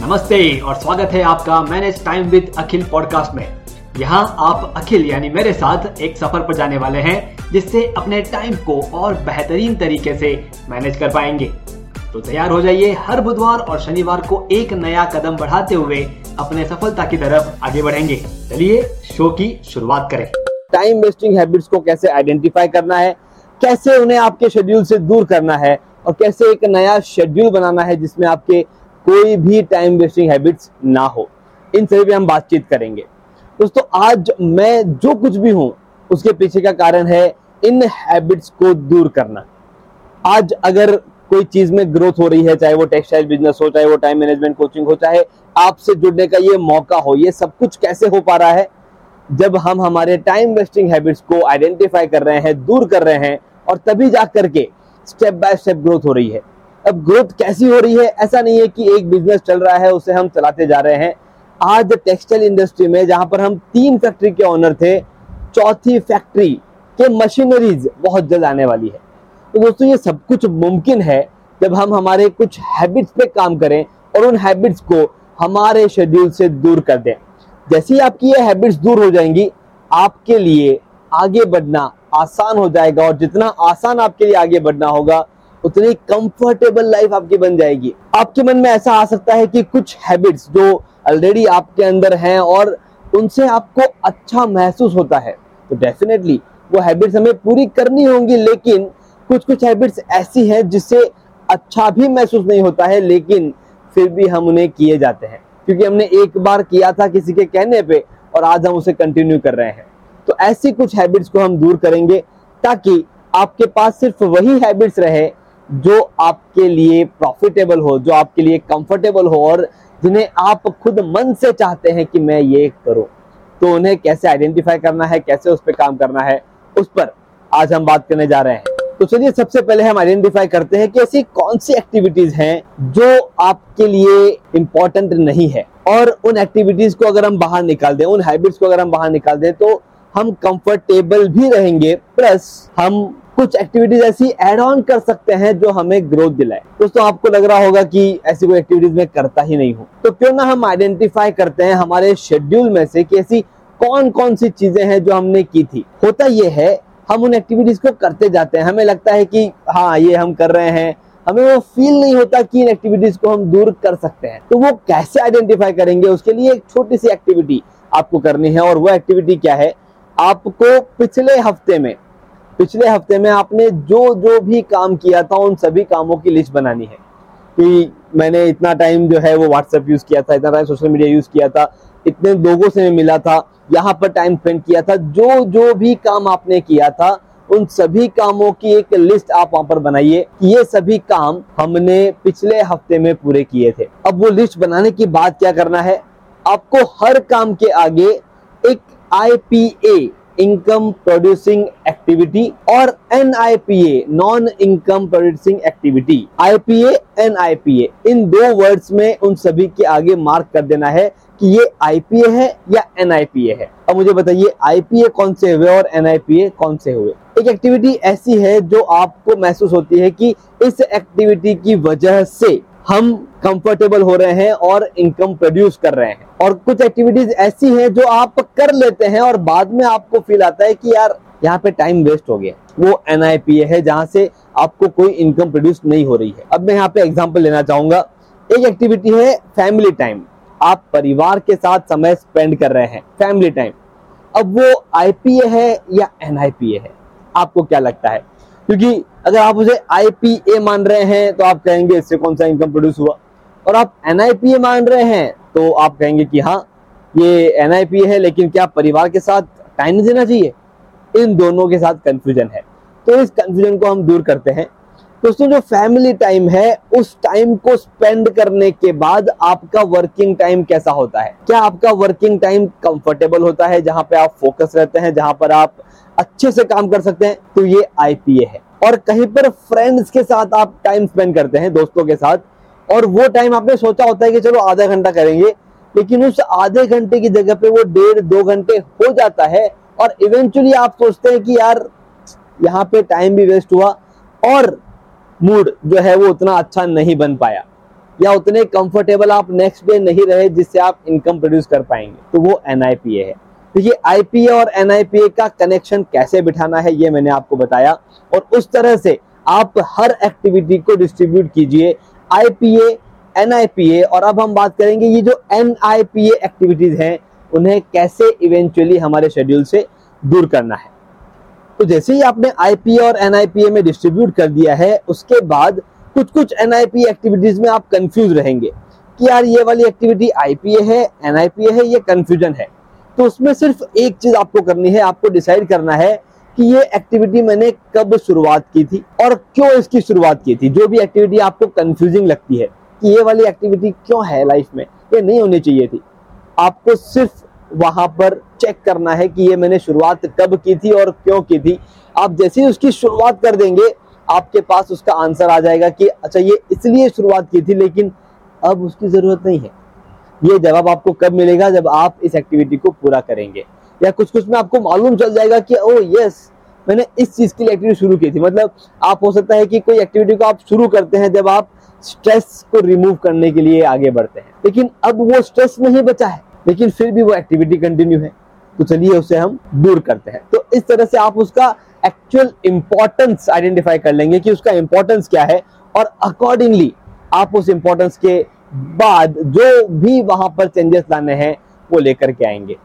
नमस्ते और स्वागत है आपका manage time with Akhil podcast में। यहाँ आप अखिल यानी मेरे साथ एक सफ़र पर जाने वाले हैं, जिससे अपने टाइम को और बेहतरीन तरीके से मैनेज कर पाएँगे। तो तैयार हो जाइए हर बुधवार और शनिवार को एक नया कदम बढ़ाते हुए अपने सफलता की तरफ़ आगे बढ़ेंगे। चलिए शो की शुरुआत करें। टाइम वेस्टिंग हैबिट्स को कैसे आइडेंटिफाई करना है, कैसे उन्हें आपके शेड्यूल से दूर करना है, और कैसे एक नया शेड्यूल बनाना है जिसमें आपके कोई भी टाइम वेस्टिंग हैबिट्स ना हो। इन सभी पे हम बातचीत करेंगे। दोस्तों, आज मैं जो कुछ भी हूँ, उसके पीछे का कारण है इन हैबिट्स को दूर करना। आज अगर कोई चीज़ में ग्रोथ हो रही है, चाहे वो टेक्सटाइल बिज़नेस हो, चाहे वो टाइम मैनेजमेंट कोचिंग हो, चाहे आपसे जुड़ने का ये मौका हो, ये सब कुछ कैसे हो पा रहा है? जब हम हमारे टाइम वेस्टिंग हैबिट्स को आइडेंटिफाई कर रहे हैं, दूर कर रहे हैं, और तभी जा करके स्टेप बाय स्टेप ग्रोथ हो रही है। अब ग्रोथ कैसी हो रही है? ऐसा नहीं है कि एक बिज़नेस चल रहा है, उसे हम चलाते जा रहे हैं। आज टेक्सटाइल इंडस्ट्री में, जहाँ पर हम तीन फैक्ट्री के ऑनर थे, चौथी फैक्ट्री के मशीनरीज बहुत जल्द आने वाली है। तो दोस्तों, ये सब कुछ मुमकिन है जब हम हमारे कुछ हैबिट्स पे काम करें और उन हैबिट्स को हमारे शेड्यूल से दूर कर दें। जैसे ही आपकी ये हैबिट्स दूर हो जाएँगी, आपके लिए आगे बढ़ना आसान हो जाएगा और जितना आसान आपके लिए आगे बढ़ना होगा उतनी कंफर्टेबल लाइफ आपकी बन जाएगी। आपके मन में ऐसा आ सकता है कि कुछ हैबिट्स जो ऑलरेडी आपके अंदर हैं और उनसे आपको अच्छा महसूस होता है। तो डेफिनेटली वो हैबिट्स हमें पूरी करनी होंगी, लेकिन कुछ कुछ हैबिट्स ऐसी हैं जिससे अच्छा भी महसूस नहीं होता है, लेकिन फिर भी हम उन्हें किए जाते हैं। क्योंकि हमने एक बार किया था किसी के कहने पे और आज हम उसे कंटिन्यू कर रहे हैं। तो ऐसी कुछ हैबिट्स को हम दूर करेंगे ताकि आपके पास सिर्फ़ वही हैबिट्स रहे जो आपके लिए प्रॉफिटेबल हो, जो आपके लिए कंफर्टेबल हो और जिन्हें आप खुद मन से चाहते हैं कि मैं ये करूँ। तो उन्हें कैसे आइडेंटिफाई करना है, कैसे उस पर काम करना है, उस पर आज हम बात करने जा रहे हैं। तो चलिए सबसे पहले हम आइडेंटिफाई करते हैं कि ऐसी कौन सी एक्टिविटीज़ हैं जो आपके लिए इंपॉर्टेंट नहीं है। और उन एक्टिविटीज़ को अगर हम बाहर निकाल दें, उन हैबिट्स को अगर हम बाहर निकाल दें तो हम कंफर्टेबल भी रहेंगे प्लस हम कुछ एक्टिविटीज़ ऐसी एड ऑन कर सकते हैं जो हमें ग्रोथ दिलाए। दोस्तों, आपको लग रहा होगा कि ऐसी कोई एक्टिविटीज़ में करता ही नहीं हूँ। तो क्यों ना हम आइडेंटिफाई करते हैं हमारे शेड्यूल में से कि ऐसी कौन कौन सी चीज़ें हैं जो हमने की थी। होता यह है, हम उन एक्टिविटीज़ को करते जाते हैं। हमें लगता है कि हाँ ये हम कर रहे हैं। हमें वो फील नहीं होता कि इन एक्टिविटीज़ को हम दूर कर सकते हैं। तो वो कैसे आइडेंटिफाई करेंगे? उसके लिए एक छोटी सी एक्टिविटी आपको करनी है। और वो एक्टिविटी क्या है? आपको पिछले हफ़्ते में पिछले हफ़्ते में आपने जो जो भी काम किया था, उन सभी कामों की लिस्ट बनानी है। कि मैंने इतना टाइम जो है वो व्हाट्सएप यूज़ किया था, इतना टाइम सोशल मीडिया यूज़ किया था, इतने लोगों से मिला था, यहाँ पर टाइम स्पेंड किया था, जो जो भी काम आपने किया था, उन सभी कामों की एक लिस्ट आप वहाँ पर बनाइए। ये सभी काम हमने पिछले हफ़्ते में पूरे किए थे। अब वो लिस्ट बनाने की बात क्या करना है? आपको हर काम के आगे एक आईपीए इनकम प्रोड्यूसिंग एक्टिविटी और an non income producing activity IPA NIPA इन दो वर्ड्स में उन सभी के आगे मार्क कर देना है कि ये आईपीए है या एन आई पी ए है। अब मुझे बताइए आईपीए कौन से हुए और एन आई पी ए कौन से हुए? एक एक्टिविटी ऐसी है जो आपको महसूस होती है कि इस एक्टिविटी की वजह से हम कंफर्टेबल हो रहे हैं और इनकम प्रोड्यूस कर रहे हैं। और कुछ एक्टिविटीज़ ऐसी हैं जो आप कर लेते हैं और बाद में आपको फील आता है कि यार, यहाँ पे टाइम वेस्ट हो गया। वो एनआईपीए है, जहाँ से आपको कोई इनकम प्रोड्यूस नहीं हो रही है। अब मैं यहाँ पे एग्ज़ाम्पल लेना चाहूँगा। एक एक्टिविटी है फैमिली टाइम आप परिवार के साथ समय स्पेंड कर रहे हैं फैमिली टाइम अब वो आईपीए है या एनआईपीए है? आपको क्या लगता है? क्योंकि अगर आप उसे आईपीए मान रहे हैं तो आप कहेंगे, इससे कौन सा इनकम प्रोड्यूस हुआ? और आप एनआईपीए मान रहे हैं तो आप कहेंगे कि हाँ ये एनआईपीए है, लेकिन क्या परिवार के साथ टाइम देना चाहिए? इन दोनों के साथ कंफ्यूजन है। तो इस कंफ्यूजन को हम दूर करते हैं। दोस्तों, जो फैमिली टाइम है, उस टाइम को स्पेंड करने के बाद आपका वर्किंग टाइम कैसा होता है? क्या आपका वर्किंग टाइम कंफर्टेबल होता है, जहाँ पे आप फोकस रहते हैं, जहाँ पर आप अच्छे से काम कर सकते हैं? तो ये आईपीए है। और कहीं पर फ्रेंड्स के साथ आप टाइम स्पेंड करते हैं, दोस्तों के साथ और वो टाइम आपने सोचा होता है कि चलो आधा घंटा करेंगे, लेकिन उस आधे घंटे की जगह पे वो डेढ़, दो घंटे हो जाता है और इवेंचुअली आप सोचते हैं कि यार, यहाँ पे टाइम भी वेस्ट हुआ और मूड जो है वो उतना अच्छा नहीं बन पाया। या उतने कंफर्टेबल आप नेक्स्ट डे नहीं रहे जिससे आप इनकम प्रोड्यूस कर पाएँगे। तो वो एनआईपीए है। देखिए आईपीए और एनआईपीए का कनेक्शन कैसे बिठाना है, ये मैंने आपको बताया। और उस तरह से आप हर एक्टिविटी को डिस्ट्रीब्यूट कीजिए। आईपीए एनआईपीए और अब हम बात करेंगे ये जो एनआईपीए एक्टिविटीज़ हैं, उन्हें कैसे इवेंचुअली हमारे शेड्यूल से दूर करना है। तो जैसे ही आपने आईपीए और एनआईपीए में डिस्ट्रीब्यूट कर दिया है, उसके बाद कुछ कुछ एनआईपी एक्टिविटीज़ में आप कंफ्यूज रहेंगे कि यार ये वाली एक्टिविटी आईपीए है एनआईपीए है, ये कंफ्यूजन है। तो उसमें सिर्फ़ एक चीज़ आपको करनी है, आपको डिसाइड करना है कि ये एक्टिविटी मैंने कब शुरुआत की थी और क्यों इसकी शुरुआत की थी? जो भी एक्टिविटी आपको कंफ्यूजिंग लगती है कि ये वाली एक्टिविटी क्यों है लाइफ में? ये नहीं होनी चाहिए थी। आपको सिर्फ़ वहाँ पर चेक करना है कि ये मैंने शुरुआत कब की थी और क्यों की थी। आप जैसे ही उसकी शुरुआत कर देंगे, आपके पास उसका आंसर आ जाएगा कि अच्छा ये इसलिए शुरुआत की थी, लेकिन अब उसकी ज़रूरत नहीं है। ये जवाब आपको कब मिलेगा? जब आप इस एक्टिविटी को पूरा करेंगे। या कुछ कुछ में आपको मालूम चल जाएगा कि ओ यस मैंने इस चीज़ के लिए एक्टिविटी शुरू की थी। मतलब आप हो सकता है कि कोई एक्टिविटी को आप शुरू करते हैं जब आप स्ट्रेस को रिमूव करने के लिए आगे बढ़ते हैं। लेकिन अब वो स्ट्रेस नहीं बचा है, लेकिन फिर भी वो एक्टिविटी कंटिन्यू है। तो चलिए उसे हम दूर करते हैं। तो इस तरह से आप उसका एक्चुअल इंपॉर्टेंस आइडेंटिफाई कर लेंगे कि उसका इंपॉर्टेंस क्या है और अकॉर्डिंगली आप उस इंपॉर्टेंस के बाद जो भी वहाँ पर चेंजेस लाने हैं, वो लेकर के आएँगे।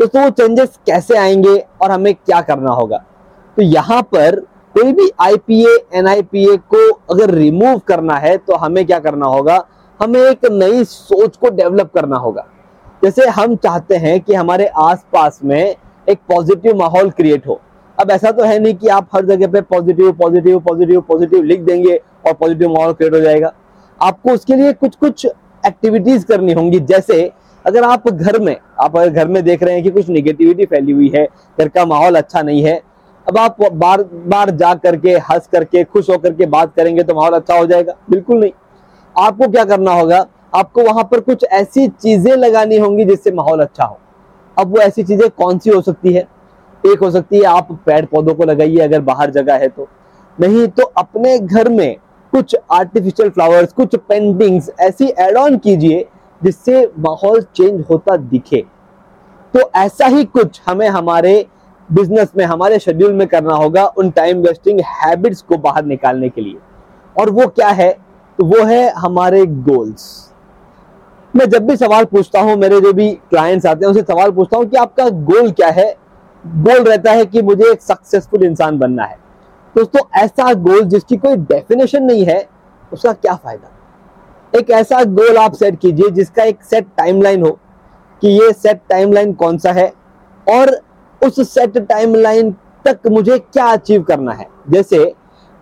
दोस्तों वो चेंजेस कैसे आएँगे और हमें क्या करना होगा? तो यहाँ पर कोई भी आईपीए एनआईपीए को अगर रिमूव करना है तो हमें क्या करना होगा? हमें एक नई सोच को डेवलप करना होगा। जैसे हम चाहते हैं कि हमारे आसपास में एक पॉजिटिव माहौल क्रिएट हो। अब ऐसा तो है नहीं कि आप हर जगह पे पॉजिटिव पॉजिटिव पॉजिटिव पॉजिटिव लिख देंगे और पॉजिटिव माहौल क्रिएट हो जाएगा। आपको उसके लिए कुछ कुछ एक्टिविटीज़ करनी होंगी। जैसे अगर आप घर में, आप अगर घर में देख रहे हैं कि कुछ निगेटिविटी फैली हुई है, घर का माहौल अच्छा नहीं है, अब आप बार बार जा करके, हंस करके, खुश होकर के बात करेंगे तो माहौल अच्छा हो जाएगा। बिल्कुल नहीं। आपको क्या करना होगा? आपको वहाँ पर कुछ ऐसी चीज़ें लगानी होंगी जिससे माहौल अच्छा हो। अब वो ऐसी चीज़ें कौन सी हो सकती है? एक हो सकती है, आप पेड़ पौधों को लगाइए अगर बाहर जगह है तो। नहीं तो अपने घर में कुछ आर्टिफिशियल फ्लावर्स कुछ पेंटिंग्स ऐसी एड ऑन कीजिए जिससे माहौल चेंज होता दिखे। तो ऐसा ही कुछ हमें हमारे बिज़नेस में, हमारे शेड्यूल में करना होगा उन टाइम वेस्टिंग हैबिट्स को बाहर निकालने के लिए। और वो क्या है? तो वो है हमारे गोल्स मैं जब भी सवाल पूछता हूँ, मेरे जो भी क्लाइंट्स आते हैं, उनसे सवाल पूछता हूँ कि आपका गोल क्या है? गोल रहता है कि मुझे एक सक्सेसफुल इंसान बनना है। दोस्तों तो ऐसा गोल जिसकी कोई डेफिनेशन नहीं है, उसका क्या फ़ायदा? एक ऐसा गोल आप सेट कीजिए जिसका एक सेट टाइमलाइन हो कि ये सेट टाइमलाइन कौन सा है और उस सेट टाइमलाइन तक मुझे क्या अचीव करना है। जैसे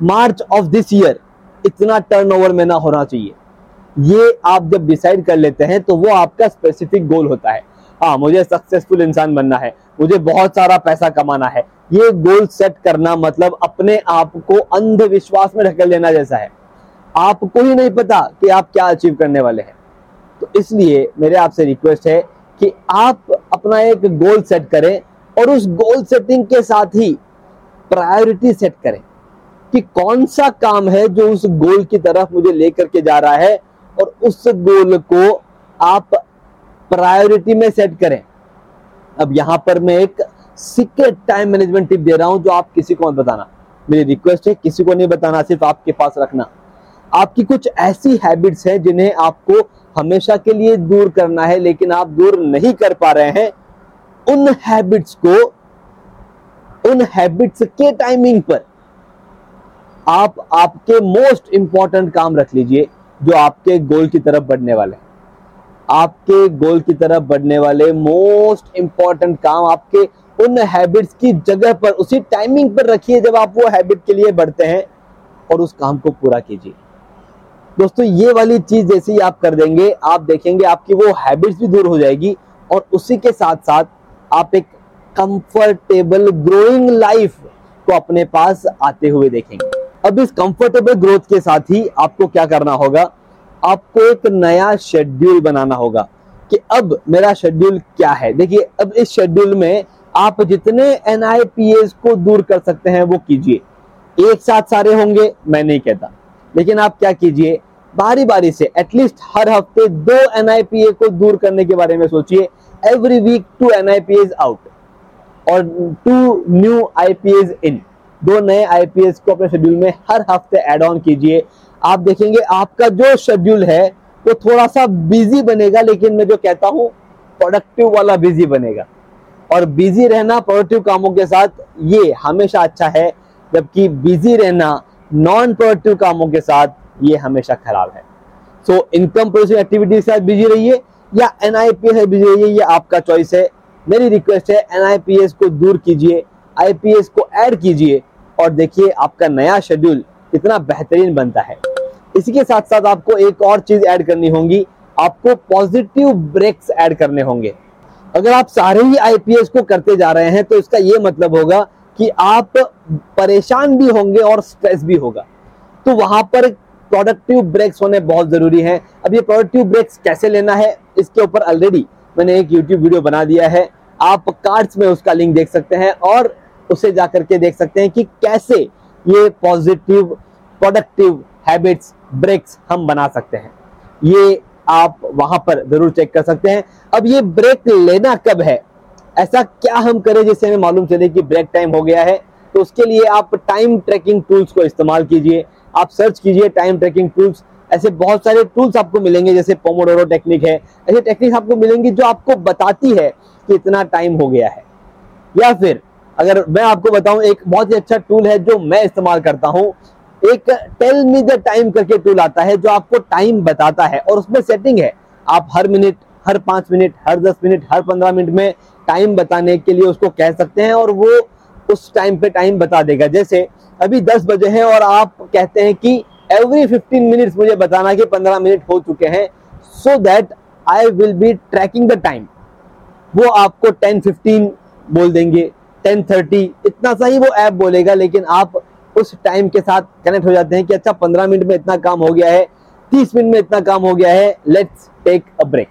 मार्च ऑफ़ दिस ईयर इतना टर्नओवर में ना होना चाहिए। ये आप जब डिसाइड कर लेते हैं तो वो आपका स्पेसिफिक गोल होता है। हाँ मुझे सक्सेसफुल इंसान बनना है, मुझे बहुत सारा पैसा कमाना है। ये गोल सेट करना मतलब अपने आप को अंधविश्वास में ढकल देना जैसा है। आपको ही नहीं पता कि आप क्या अचीव करने वाले हैं। तो इसलिए मेरे आपसे रिक्वेस्ट है कि आप अपना एक गोल सेट करें और उस गोल सेटिंग के साथ ही प्रायोरिटी सेट करें कि कौन सा काम है जो उस गोल की तरफ़ मुझे लेकर के जा रहा है और उस गोल को आप प्रायोरिटी में सेट करें। अब यहाँ पर मैं एक सीक्रेट टाइम मैनेजमेंट टिप दे रहा हूँ जो आप किसी को मत बताना। मेरी रिक्वेस्ट है किसी को नहीं बताना, सिर्फ़ आपके पास रखना। आपकी कुछ ऐसी हैबिट्स हैं जिन्हें आपको हमेशा के लिए दूर करना है, लेकिन आप दूर नहीं कर पा रहे हैं। उन हैबिट्स को, उन हैबिट्स के टाइमिंग पर आप आपके मोस्ट इंपॉर्टेंट काम रख लीजिए, जो आपके गोल की तरफ़ बढ़ने वाले आपके गोल की तरफ़ बढ़ने वाले मोस्ट इंपॉर्टेंट काम आपके उन हैबिट्स की जगह पर, उसी टाइमिंग पर रखिए जब आप वो हैबिट के लिए बढ़ते हैं, और उस काम को पूरा कीजिए। दोस्तों, ये वाली चीज़ जैसे ही आप कर देंगे, आप देखेंगे आपकी वो हैबिट्स भी दूर हो जाएगी और उसी के साथ साथ आप एक कंफर्टेबल ग्रोइंग लाइफ को अपने पास आते हुए देखेंगे। अब इस कंफर्टेबल ग्रोथ के साथ ही आपको क्या करना होगा? आपको एक नया शेड्यूल बनाना होगा कि अब मेरा शेड्यूल क्या है। देखिए, अब इस शेड्यूल में आप जितने एनआईपीएस को दूर कर सकते हैं, वो कीजिए। एक साथ सारे होंगे, मैं नहीं कहता। लेकिन आप क्या कीजिए, बारी बारी से एटलीस्ट हर हफ़्ते दो एनआईपीए को दूर करने के बारे में सोचिए। Every week two NIPAs out और टू न्यू आईपीएज इन दो नए आईपीएस को अपने शेड्यूल में हर हफ़्ते एड ऑन कीजिए। आप देखेंगे आपका जो शेड्यूल है, वो तो थोड़ा सा बिज़ी बनेगा, लेकिन मैं जो कहता हूँ प्रोडक्टिव वाला बिज़ी बनेगा। और बिज़ी रहना प्रोडक्टिव कामों के साथ ये हमेशा अच्छा है, जबकि बिज़ी रहना नॉन प्रोडक्टिव कामों के साथ ये हमेशा खराब है। सो इनकम प्रोड्यूसिंग एक्टिविटी के साथ बिज़ी रहिए, या एनआईपीएस से बिज़ी रहिए, ये आपका चॉइस है। मेरी रिक्वेस्ट है एनआईपीएस को दूर कीजिए आईपीएस को ऐड कीजिए, और देखिए आपका नया शेड्यूल कितना बेहतरीन बनता है। इसी के साथ साथ आपको एक और चीज़ ऐड करनी होगी, आपको पॉजिटिव ब्रेक्स ऐड करने होंगे। अगर आप सारे ही आईपीएस को करते जा रहे हैं तो इसका ये मतलब होगा कि आप परेशान भी होंगे और स्ट्रेस भी होगा। तो वहाँ पर प्रोडक्टिव ब्रेक्स होने बहुत ज़रूरी है। अब ये प्रोडक्टिव ब्रेक्स कैसे लेना है, इसके ऊपर ऑलरेडी मैंने एक यूट्यूब वीडियो बना दिया है। आप कार्ड्स में उसका लिंक देख सकते हैं और उसे जाकर के देख सकते हैं कि कैसे ये पॉजिटिव प्रोडक्टिव हैबिट्स ब्रेक्स हम बना सकते हैं। ये आप वहाँ पर ज़रूर चेक कर सकते हैं। अब ये ब्रेक लेना कब है? ऐसा क्या हम करें जिससे हमें मालूम चले कि ब्रेक टाइम हो गया है? तो उसके लिए आप टाइम ट्रैकिंग टूल्स को इस्तेमाल कीजिए। आप सर्च कीजिए टाइम ट्रैकिंग टूल्स ऐसे बहुत सारे टूल्स आपको मिलेंगे, जैसे पोमोडोरो टेक्निक है। ऐसे टेक्निक आपको मिलेंगी जो आपको बताती है कि इतना टाइम हो गया है। या फिर, अगर मैं आपको बताऊँ, एक बहुत ही अच्छा टूल है जो मैं इस्तेमाल करता हूँ। एक टेल मी द टाइम करके टूल आता है, जो आपको टाइम बताता है। और उसमें सेटिंग है। आप हर मिनट हर पाँच मिनट हर दस मिनट हर पंद्रह मिनट में टाइम बताने के लिए उसको कह सकते हैं और वो उस टाइम पे टाइम बता देगा। जैसे, अभी दस बजे है और आप कहते हैं कि एवरी फिफ्टीन मिनट्स मुझे बताना कि पंद्रह मिनट हो चुके हैं so that I will be tracking the time वो आपको टेन फिफ्टीन बोल देंगे टेन थर्टी इतना सा ही वो ऐप बोलेगा, लेकिन आप उस टाइम के साथ कनेक्ट हो जाते हैं कि अच्छा पंद्रह मिनट में इतना काम हो गया है, तीस मिनट में इतना काम हो गया है लेट्स टेक अ ब्रेक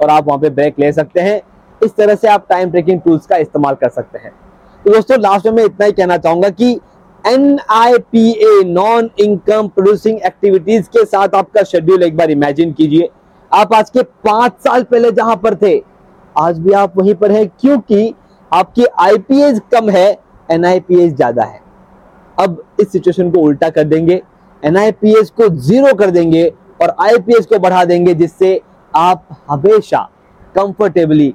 और आप वहाँ पे ब्रेक ले सकते हैं। इस तरह से आप टाइम ट्रेकिंग टूल्स का इस्तेमाल कर सकते हैं। तो दोस्तों लास्ट में मैं इतना ही कहना चाहूँगा कि N I P A non income producing activities के साथ आपका शेड्यूल एक बार इमेजिन कीजिए। आप आज के पाँच साल पहले जहाँ पर थे, आज भी आप वहीं पर हैं क्योंकि आपकी आईपीएस कम है एनआईपीएस ज़्यादा है। अब इस सिचुएशन को उल्टा कर देंगे एनआईपीएस को ज़ीरो कर देंगे और आईपीएस को बढ़ा देंगे, जिससे आप हमेशा कंफर्टेबली